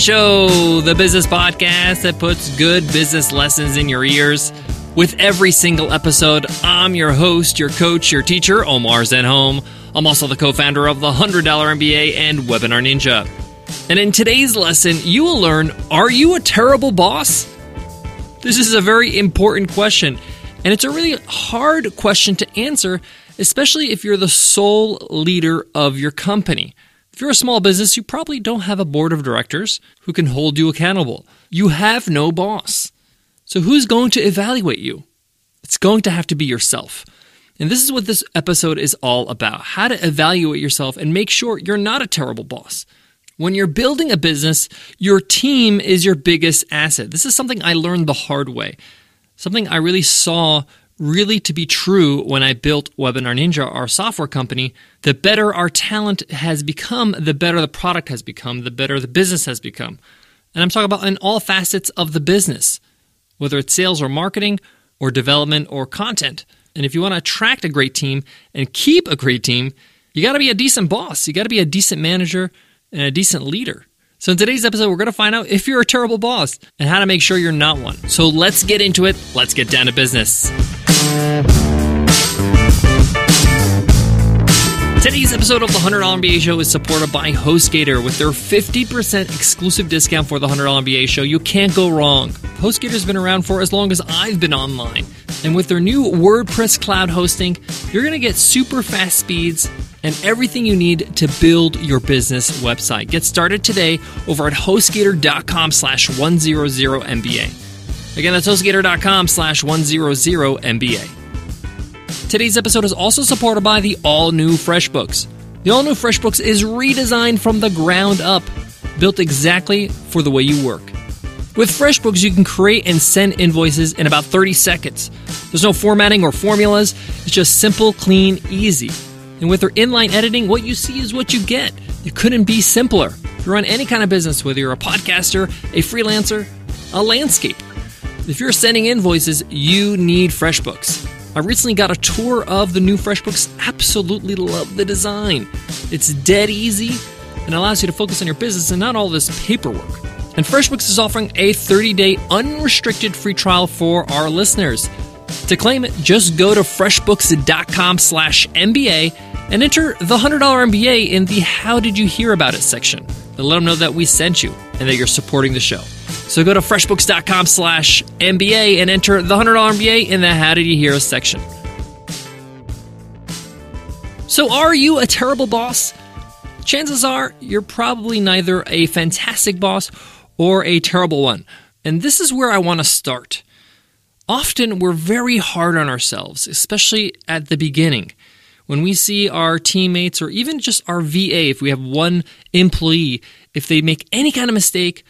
Show, the business podcast that puts good business lessons in your ears. With every single episode, I'm your host, your coach, your teacher, Omar Zenhom. I'm also the co founder of the $100 MBA and Webinar Ninja. And in today's lesson, you will learn Are you a terrible boss? This is a very important question, and it's a really hard question to answer, especially if you're the sole leader of your company. If you're a small business, you probably don't have a board of directors who can hold you accountable. You have no boss. So, who's going to evaluate you? It's going to have to be yourself. And this is what this episode is all about how to evaluate yourself and make sure you're not a terrible boss. When you're building a business, your team is your biggest asset. This is something I learned the hard way, something I really saw really to be true when I built Webinar Ninja, our software company. The better our talent has become, the better the product has become, the better the business has become. And I'm talking about in all facets of the business, whether it's sales or marketing or development or content. And if you want to attract a great team and keep a great team, you got to be a decent boss. You got to be a decent manager and a decent leader. So, in today's episode, we're going to find out if you're a terrible boss and how to make sure you're not one. So, let's get into it. Let's get down to business. Today's episode of the $100 MBA Show is supported by HostGator with their 50% exclusive discount for the $100 MBA Show. You can't go wrong. HostGator's been around for as long as I've been online. And with their new WordPress cloud hosting, you're going to get super fast speeds and everything you need to build your business website. Get started today over at HostGator.com slash 100MBA. Again, that's HostGator.com slash 100MBA. Today's episode is also supported by the all new FreshBooks. The all new FreshBooks is redesigned from the ground up, built exactly for the way you work. With FreshBooks, you can create and send invoices in about 30 seconds. There's no formatting or formulas, it's just simple, clean, easy. And with their inline editing, what you see is what you get. It couldn't be simpler. If you run any kind of business, whether you're a podcaster, a freelancer, a landscaper, if you're sending invoices, you need FreshBooks. I recently got a tour of the new FreshBooks. Absolutely love the design. It's dead easy and allows you to focus on your business and not all this paperwork. And FreshBooks is offering a 30-day unrestricted free trial for our listeners. To claim it, just go to freshbooks.com slash MBA and enter the $100 MBA in the How Did You Hear About It section. And let them know that we sent you and that you're supporting the show. So go to freshbooks.com slash MBA and enter the $100 MBA in the How Did You Hear Us section. So are you a terrible boss? Chances are you're probably neither a fantastic boss or a terrible one. And this is where I want to start. Often we're very hard on ourselves, especially at the beginning when we see our teammates or even just our VA, if we have one employee, if they make any kind of mistake,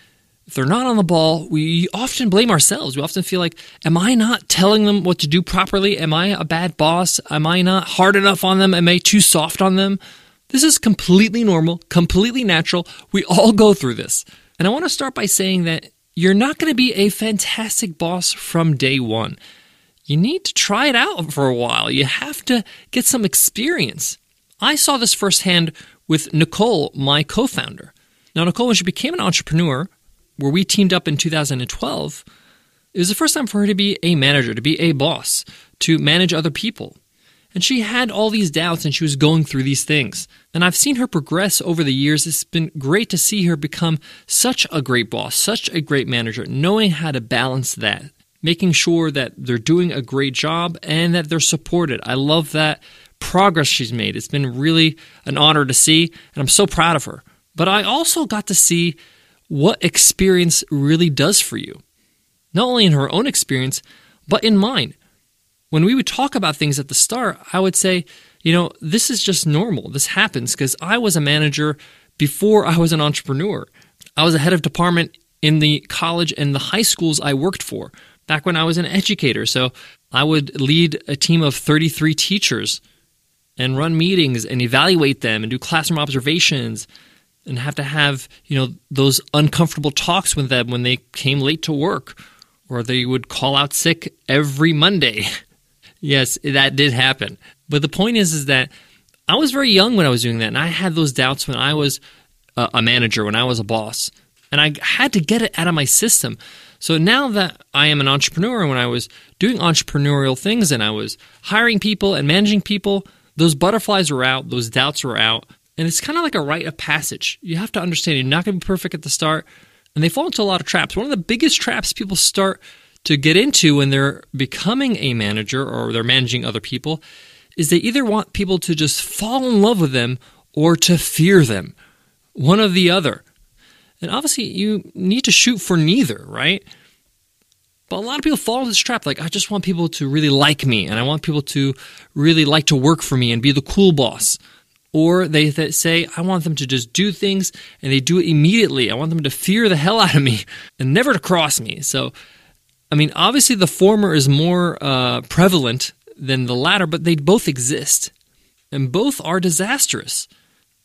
if they're not on the ball, we often blame ourselves. We often feel like, am I not telling them what to do properly? Am I a bad boss? Am I not hard enough on them? Am I too soft on them? This is completely normal, completely natural. We all go through this. And I want to start by saying that you're not going to be a fantastic boss from day one you need to try it out for a while. You have to get some experience. I saw this firsthand with Nicole, my co founder. Now, Nicole, when she became an entrepreneur, where we teamed up in 2012, it was the first time for her to be a manager, to be a boss, to manage other people. And she had all these doubts and she was going through these things. And I've seen her progress over the years. It's been great to see her become such a great boss, such a great manager, knowing how to balance that making sure that they're doing a great job and that they're supported. I love that progress she's made. It's been really an honor to see, and I'm so proud of her. But I also got to see what experience really does for you, not only in her own experience, but in mine. When we would talk about things at the start, I would say, you know, this is just normal. This happens because I was a manager before I was an entrepreneur. I was a head of department in the college and the high schools I worked for back when I was an educator. So I would lead a team of 33 teachers and run meetings and evaluate them and do classroom observations and have to have, you know, those uncomfortable talks with them when they came late to work or they would call out sick every Monday. yes, that did happen. But the point is is that I was very young when I was doing that and I had those doubts when I was a manager, when I was a boss. And I had to get it out of my system. So now that I am an entrepreneur, when I was doing entrepreneurial things and I was hiring people and managing people, those butterflies were out, those doubts were out. And it's kind of like a rite of passage. You have to understand you're not going to be perfect at the start. And they fall into a lot of traps. One of the biggest traps people start to get into when they're becoming a manager or they're managing other people is they either want people to just fall in love with them or to fear them, one or the other. And obviously, you need to shoot for neither, right? But a lot of people fall into this trap. Like, I just want people to really like me, and I want people to really like to work for me and be the cool boss. Or they th- say, I want them to just do things and they do it immediately. I want them to fear the hell out of me and never to cross me. So, I mean, obviously the former is more uh, prevalent than the latter, but they both exist. And both are disastrous.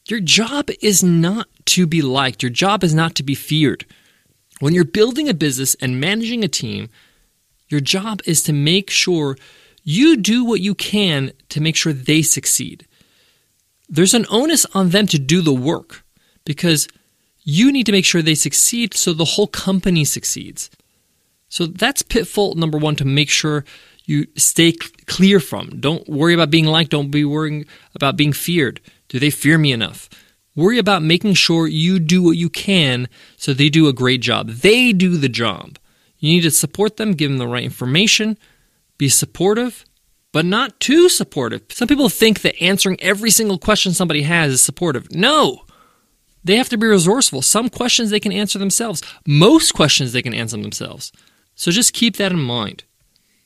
Your job is not to be liked, your job is not to be feared. When you're building a business and managing a team, your job is to make sure you do what you can to make sure they succeed. There's an onus on them to do the work because you need to make sure they succeed so the whole company succeeds. So that's pitfall number one to make sure you stay clear from. Don't worry about being liked. Don't be worrying about being feared. Do they fear me enough? Worry about making sure you do what you can so they do a great job. They do the job. You need to support them, give them the right information, be supportive, but not too supportive. Some people think that answering every single question somebody has is supportive. No! They have to be resourceful. Some questions they can answer themselves, most questions they can answer themselves. So just keep that in mind.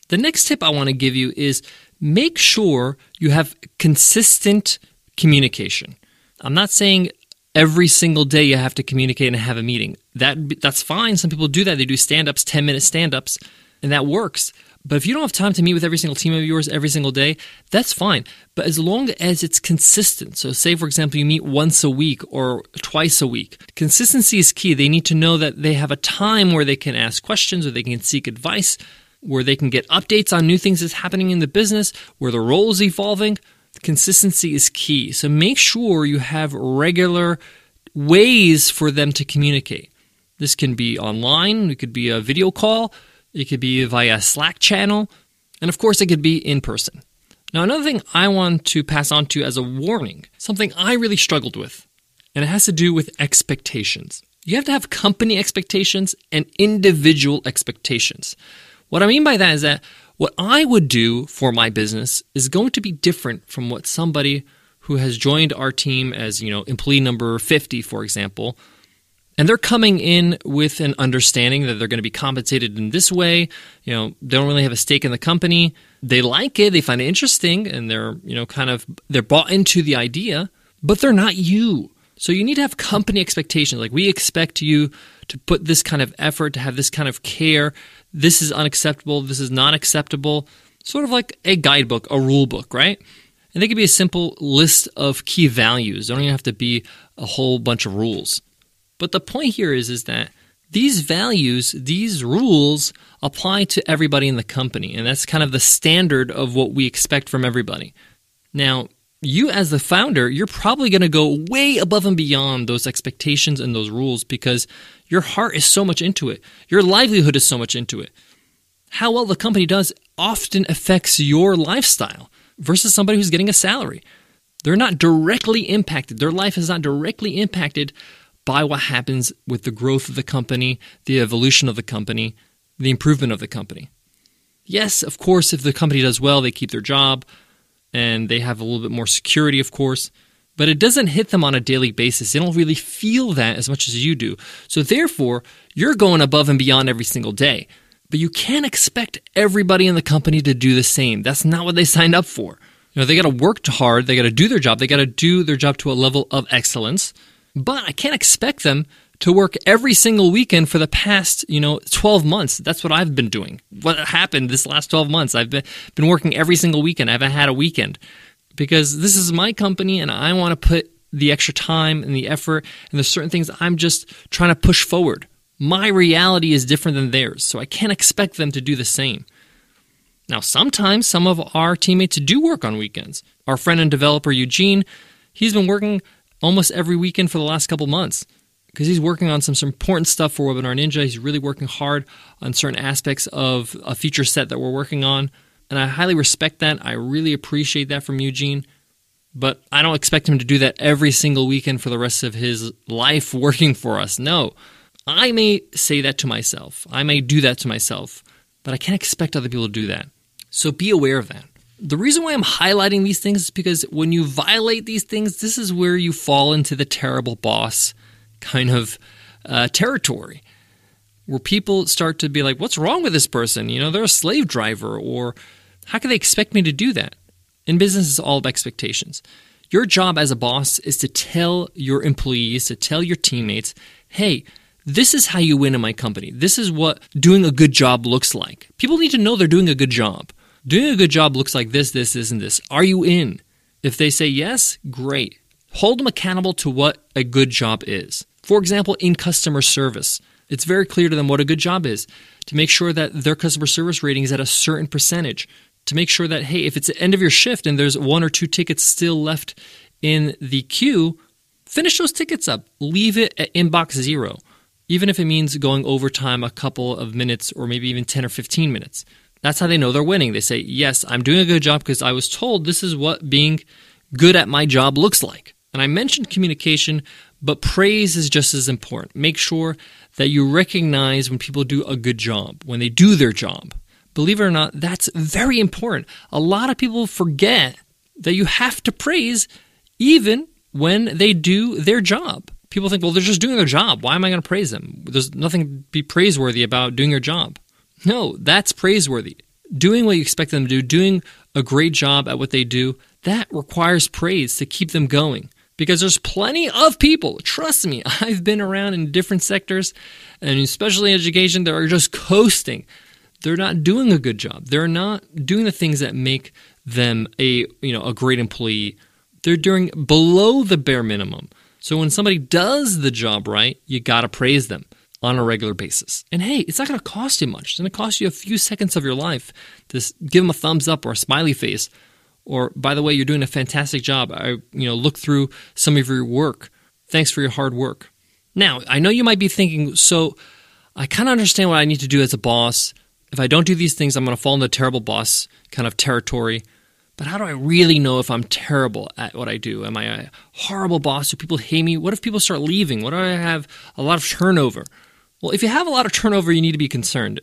The next tip I want to give you is make sure you have consistent communication. I'm not saying every single day you have to communicate and have a meeting. That that's fine. Some people do that. They do stand-ups, 10-minute stand-ups, and that works. But if you don't have time to meet with every single team of yours every single day, that's fine. But as long as it's consistent, so say for example you meet once a week or twice a week, consistency is key. They need to know that they have a time where they can ask questions or they can seek advice where they can get updates on new things that's happening in the business, where the role is evolving. Consistency is key. So make sure you have regular ways for them to communicate. This can be online, it could be a video call, it could be via Slack channel, and of course, it could be in person. Now, another thing I want to pass on to as a warning, something I really struggled with, and it has to do with expectations. You have to have company expectations and individual expectations. What I mean by that is that what I would do for my business is going to be different from what somebody who has joined our team as, you know, employee number 50, for example, and they're coming in with an understanding that they're going to be compensated in this way. You know, they don't really have a stake in the company. They like it, they find it interesting, and they're, you know, kind of they're bought into the idea, but they're not you. So you need to have company expectations. Like we expect you to put this kind of effort, to have this kind of care. This is unacceptable. This is not acceptable. Sort of like a guidebook, a rule book, right? And they could be a simple list of key values. They don't even have to be a whole bunch of rules. But the point here is, is that these values, these rules apply to everybody in the company. And that's kind of the standard of what we expect from everybody. Now, you as the founder, you're probably going to go way above and beyond those expectations and those rules because your heart is so much into it. Your livelihood is so much into it. How well the company does often affects your lifestyle versus somebody who's getting a salary. They're not directly impacted. Their life is not directly impacted by what happens with the growth of the company, the evolution of the company, the improvement of the company. Yes, of course, if the company does well, they keep their job and they have a little bit more security, of course but it doesn't hit them on a daily basis. They don't really feel that as much as you do. So, therefore, you're going above and beyond every single day. But you can't expect everybody in the company to do the same. That's not what they signed up for. You know, they got to work hard, they got to do their job, they got to do their job to a level of excellence. But I can't expect them to work every single weekend for the past, you know, 12 months. That's what I've been doing. What happened this last 12 months? I've been, been working every single weekend. I haven't had a weekend because this is my company and I want to put the extra time and the effort and there's certain things I'm just trying to push forward. My reality is different than theirs, so I can't expect them to do the same. Now, sometimes some of our teammates do work on weekends. Our friend and developer Eugene, he's been working almost every weekend for the last couple months. Because he's working on some, some important stuff for Webinar Ninja. He's really working hard on certain aspects of a feature set that we're working on. And I highly respect that. I really appreciate that from Eugene. But I don't expect him to do that every single weekend for the rest of his life working for us. No. I may say that to myself. I may do that to myself, but I can't expect other people to do that. So be aware of that. The reason why I'm highlighting these things is because when you violate these things, this is where you fall into the terrible boss kind of uh, territory where people start to be like, what's wrong with this person? You know, they're a slave driver, or how can they expect me to do that? In business, it's all about expectations. Your job as a boss is to tell your employees, to tell your teammates, hey, this is how you win in my company. This is what doing a good job looks like. People need to know they're doing a good job. Doing a good job looks like this, this, this, and this. Are you in? If they say yes, great. Hold them accountable to what a good job is. For example, in customer service, it's very clear to them what a good job is to make sure that their customer service rating is at a certain percentage. To make sure that, hey, if it's the end of your shift and there's one or two tickets still left in the queue, finish those tickets up. Leave it at inbox zero, even if it means going overtime a couple of minutes or maybe even 10 or 15 minutes. That's how they know they're winning. They say, Yes, I'm doing a good job because I was told this is what being good at my job looks like. And I mentioned communication, but praise is just as important. Make sure that you recognize when people do a good job, when they do their job. Believe it or not, that's very important. A lot of people forget that you have to praise even when they do their job. People think, well, they're just doing their job. Why am I going to praise them? There's nothing to be praiseworthy about doing your job. No, that's praiseworthy. Doing what you expect them to do, doing a great job at what they do, that requires praise to keep them going because there's plenty of people, trust me, I've been around in different sectors and especially education that are just coasting. They're not doing a good job. They're not doing the things that make them a, you know, a great employee. They're doing below the bare minimum. So when somebody does the job right, you got to praise them on a regular basis. And hey, it's not to cost you much. It's to cost you a few seconds of your life to give them a thumbs up or a smiley face or by the way you're doing a fantastic job. I you know look through some of your work. Thanks for your hard work. Now i know you might be thinking so i kind of understand what i need to do as a boss. If i don't do these things i'm going to fall into terrible boss kind of territory. But how do i really know if i'm terrible at what i do? Am i a horrible boss? Do people hate me? What if people start leaving? What if i have a lot of turnover? Well if you have a lot of turnover you need to be concerned.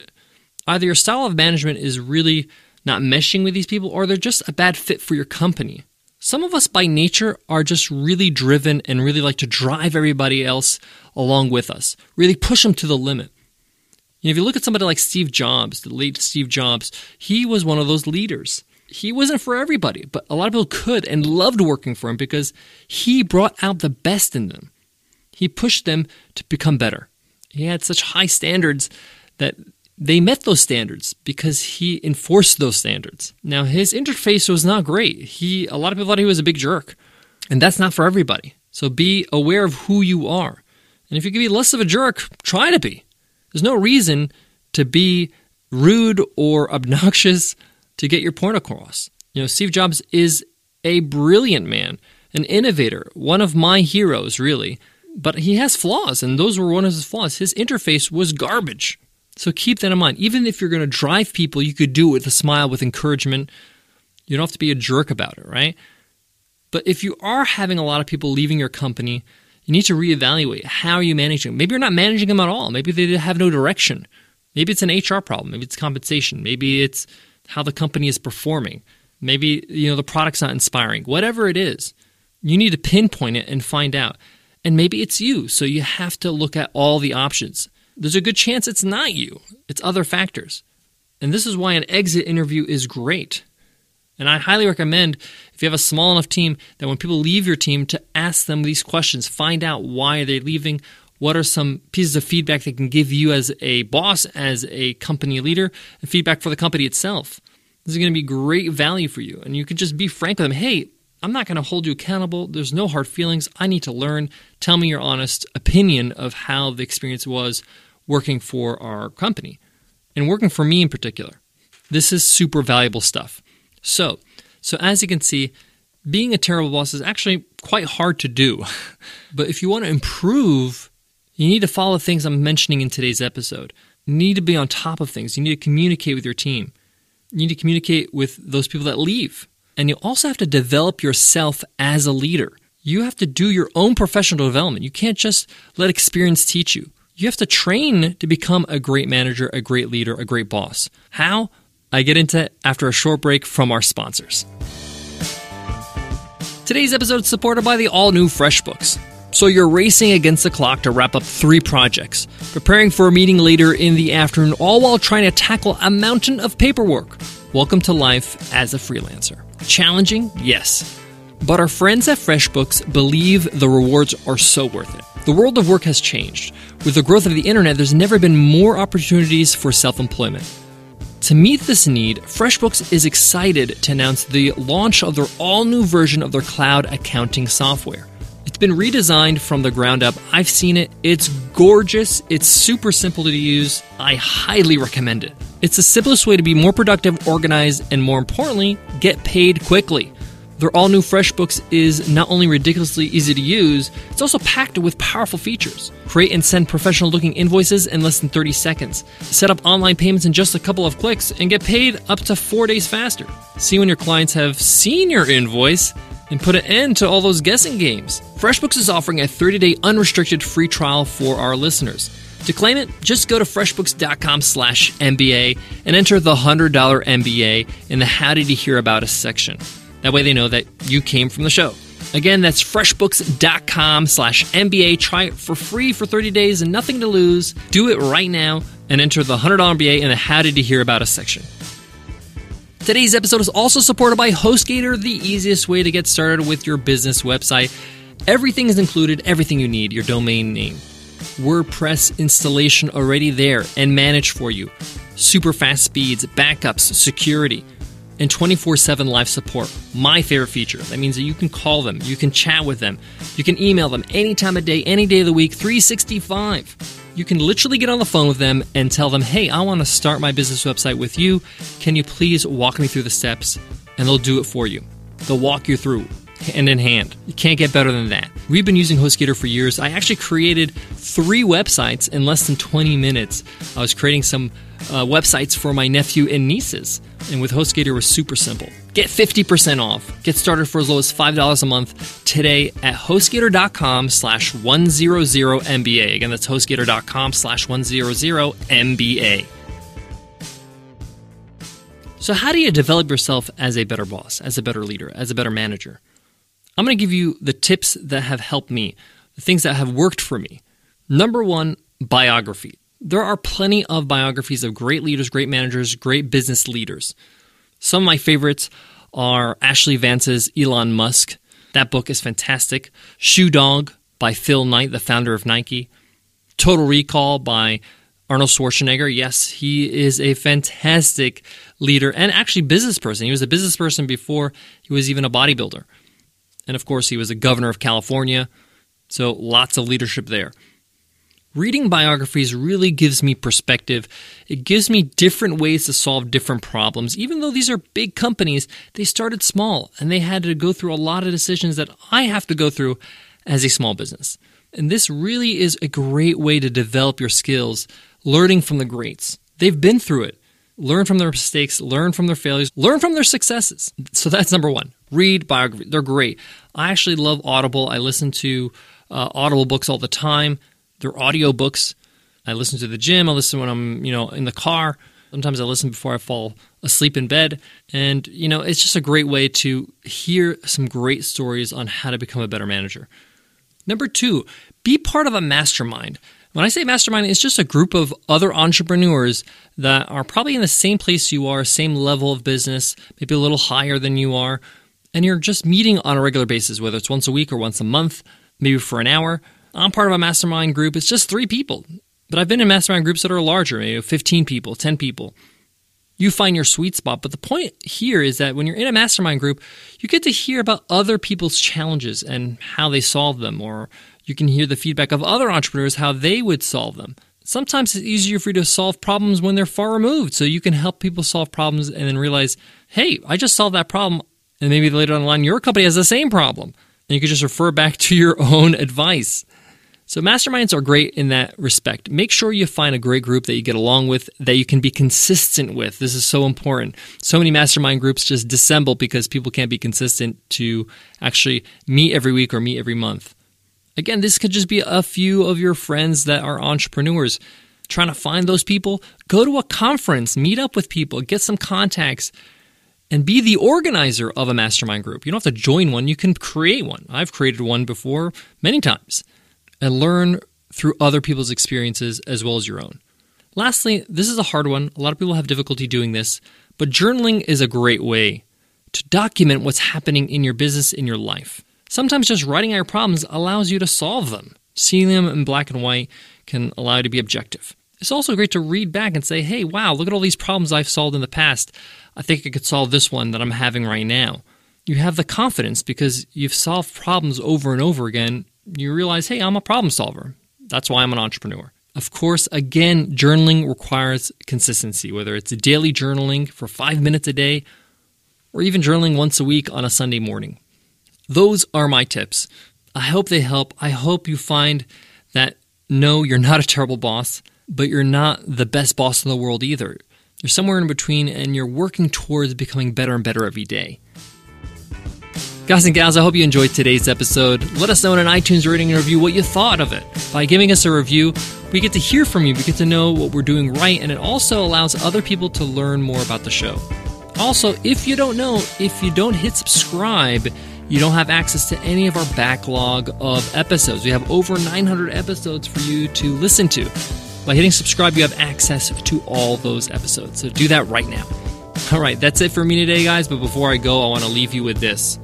Either your style of management is really not meshing with these people, or they're just a bad fit for your company. Some of us by nature are just really driven and really like to drive everybody else along with us, really push them to the limit. You know, if you look at somebody like Steve Jobs, the late Steve Jobs, he was one of those leaders. He wasn't for everybody, but a lot of people could and loved working for him because he brought out the best in them. He pushed them to become better. He had such high standards that they met those standards because he enforced those standards. Now his interface was not great. He a lot of people thought he was a big jerk. And that's not for everybody. So be aware of who you are. And if you can be less of a jerk, try to be. There's no reason to be rude or obnoxious to get your point across. You know, Steve Jobs is a brilliant man, an innovator, one of my heroes, really. But he has flaws, and those were one of his flaws. His interface was garbage. So keep that in mind. Even if you're going to drive people, you could do it with a smile, with encouragement. You don't have to be a jerk about it, right? But if you are having a lot of people leaving your company, you need to reevaluate how are you managing. Them. Maybe you're not managing them at all. Maybe they have no direction. Maybe it's an HR problem. Maybe it's compensation. Maybe it's how the company is performing. Maybe you know the product's not inspiring. Whatever it is, you need to pinpoint it and find out. And maybe it's you. So you have to look at all the options there's a good chance it's not you, it's other factors. And this is why an exit interview is great. And I highly recommend if you have a small enough team that when people leave your team to ask them these questions, find out why are they're leaving, what are some pieces of feedback they can give you as a boss, as a company leader, and feedback for the company itself. This is going to be great value for you. And you can just be frank with them. Hey, I'm not going to hold you accountable. There's no hard feelings. I need to learn. Tell me your honest opinion of how the experience was working for our company and working for me in particular. This is super valuable stuff. So, so as you can see, being a terrible boss is actually quite hard to do. but if you want to improve You need to follow things I'm mentioning in today's episode. You need to be on top of things. You need to communicate with your team. You need to communicate with those people that leave. And you also have to develop yourself as a leader. You have to do your own professional development. You can't just let experience teach you. You have to train to become a great manager, a great leader, a great boss. How? I get into it after a short break from our sponsors. Today's episode is supported by the all new FreshBooks. So you're racing against the clock to wrap up three projects, preparing for a meeting later in the afternoon, all while trying to tackle a mountain of paperwork. Welcome to life as a freelancer. Challenging? Yes. But our friends at FreshBooks believe the rewards are so worth it. The world of work has changed. With the growth of the internet, there's never been more opportunities for self employment. To meet this need, FreshBooks is excited to announce the launch of their all new version of their cloud accounting software. It's been redesigned from the ground up. I've seen it. It's gorgeous. It's super simple to use. I highly recommend it. It's the simplest way to be more productive, organized, and more importantly, get paid quickly. Their all new FreshBooks is not only ridiculously easy to use, it's also packed with powerful features. Create and send professional looking invoices in less than 30 seconds. Set up online payments in just a couple of clicks and get paid up to four days faster. See when your clients have seen your invoice and put an end to all those guessing games. FreshBooks is offering a 30 day unrestricted free trial for our listeners. To claim it, just go to freshbooks.com slash MBA and enter the $100 MBA in the How Did You Hear About Us section. That way they know that you came from the show. Again, that's freshbooks.com slash MBA. Try it for free for 30 days and nothing to lose. Do it right now and enter the $100 MBA in the How Did You Hear About Us section. Today's episode is also supported by HostGator, the easiest way to get started with your business website. Everything is included, everything you need, your domain name. WordPress installation already there and managed for you. Super fast speeds, backups, security and 24 7 live support. My favorite feature. That means that you can call them, you can chat with them, you can email them any time of day, any day of the week, 365. You can literally get on the phone with them and tell them, hey, I want to start my business website with you. Can you please walk me through the steps? And they'll do it for you. They'll walk you through hand in hand. You can't get better than that. We've been using HostGator for years. I actually created three websites in less than 20 minutes. I was creating some uh, websites for my nephew and nieces. And with HostGator, it was super simple. Get 50% off. Get started for as low as $5 a month today at HostGator.com slash 100MBA. Again, that's HostGator.com slash 100MBA. So, how do you develop yourself as a better boss, as a better leader, as a better manager? I'm going to give you the tips that have helped me, the things that have worked for me. Number one, biography. There are plenty of biographies of great leaders, great managers, great business leaders. Some of my favorites are Ashley Vance's Elon Musk. That book is fantastic. Shoe Dog by Phil Knight, the founder of Nike. Total Recall by Arnold Schwarzenegger. Yes, he is a fantastic leader and actually business person. He was a business person before he was even a bodybuilder. And of course, he was a governor of California. So lots of leadership there. Reading biographies really gives me perspective. It gives me different ways to solve different problems. Even though these are big companies, they started small and they had to go through a lot of decisions that I have to go through as a small business. And this really is a great way to develop your skills, learning from the greats. They've been through it. Learn from their mistakes, learn from their failures, learn from their successes. So that's number one. Read biography. They're great. I actually love Audible. I listen to uh, Audible books all the time. They're audio books. I listen to the gym. I listen when I'm, you know, in the car. Sometimes I listen before I fall asleep in bed. And, you know, it's just a great way to hear some great stories on how to become a better manager. Number two, be part of a mastermind. When I say mastermind, it's just a group of other entrepreneurs that are probably in the same place you are, same level of business, maybe a little higher than you are, and you're just meeting on a regular basis, whether it's once a week or once a month, maybe for an hour. I'm part of a mastermind group. It's just three people. But I've been in mastermind groups that are larger, maybe 15 people, 10 people. You find your sweet spot. But the point here is that when you're in a mastermind group, you get to hear about other people's challenges and how they solve them, or you can hear the feedback of other entrepreneurs, how they would solve them. Sometimes it's easier for you to solve problems when they're far removed. So you can help people solve problems and then realize, hey, I just solved that problem. And maybe later on the line, your company has the same problem. And you can just refer back to your own advice. So, masterminds are great in that respect. Make sure you find a great group that you get along with, that you can be consistent with. This is so important. So many mastermind groups just dissemble because people can't be consistent to actually meet every week or meet every month. Again, this could just be a few of your friends that are entrepreneurs. Trying to find those people, go to a conference, meet up with people, get some contacts, and be the organizer of a mastermind group. You don't have to join one, you can create one. I've created one before many times and learn through other people's experiences as well as your own. Lastly, this is a hard one. A lot of people have difficulty doing this, but journaling is a great way to document what's happening in your business, in your life. Sometimes just writing out your problems allows you to solve them. Seeing them in black and white can allow you to be objective. It's also great to read back and say, hey, wow, look at all these problems I've solved in the past. I think I could solve this one that I'm having right now. You have the confidence because you've solved problems over and over again you realize, hey, I'm a problem solver. That's why I'm an entrepreneur. Of course, again, journaling requires consistency, whether it's daily journaling for five minutes a day or even journaling once a week on a Sunday morning. Those are my tips. I hope they help. I hope you find that no, you're not a terrible boss, but you're not the best boss in the world either. You're somewhere in between and you're working towards becoming better and better every day. Guys and gals, I hope you enjoyed today's episode. Let us know in an iTunes rating and review what you thought of it. By giving us a review, we get to hear from you, we get to know what we're doing right, and it also allows other people to learn more about the show. Also, if you don't know, if you don't hit subscribe, you don't have access to any of our backlog of episodes. We have over 900 episodes for you to listen to. By hitting subscribe, you have access to all those episodes. So do that right now. All right, that's it for me today, guys. But before I go, I want to leave you with this.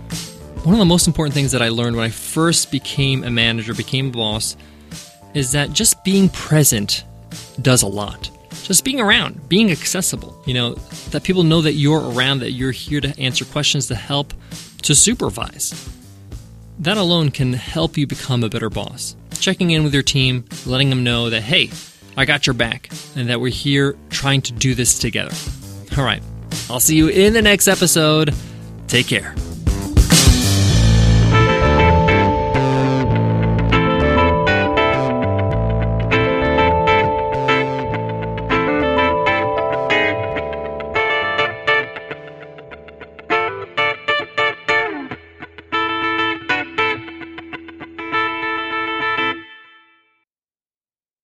One of the most important things that I learned when I first became a manager, became a boss, is that just being present does a lot. Just being around, being accessible, you know, that people know that you're around, that you're here to answer questions, to help, to supervise. That alone can help you become a better boss. Checking in with your team, letting them know that, hey, I got your back, and that we're here trying to do this together. All right, I'll see you in the next episode. Take care.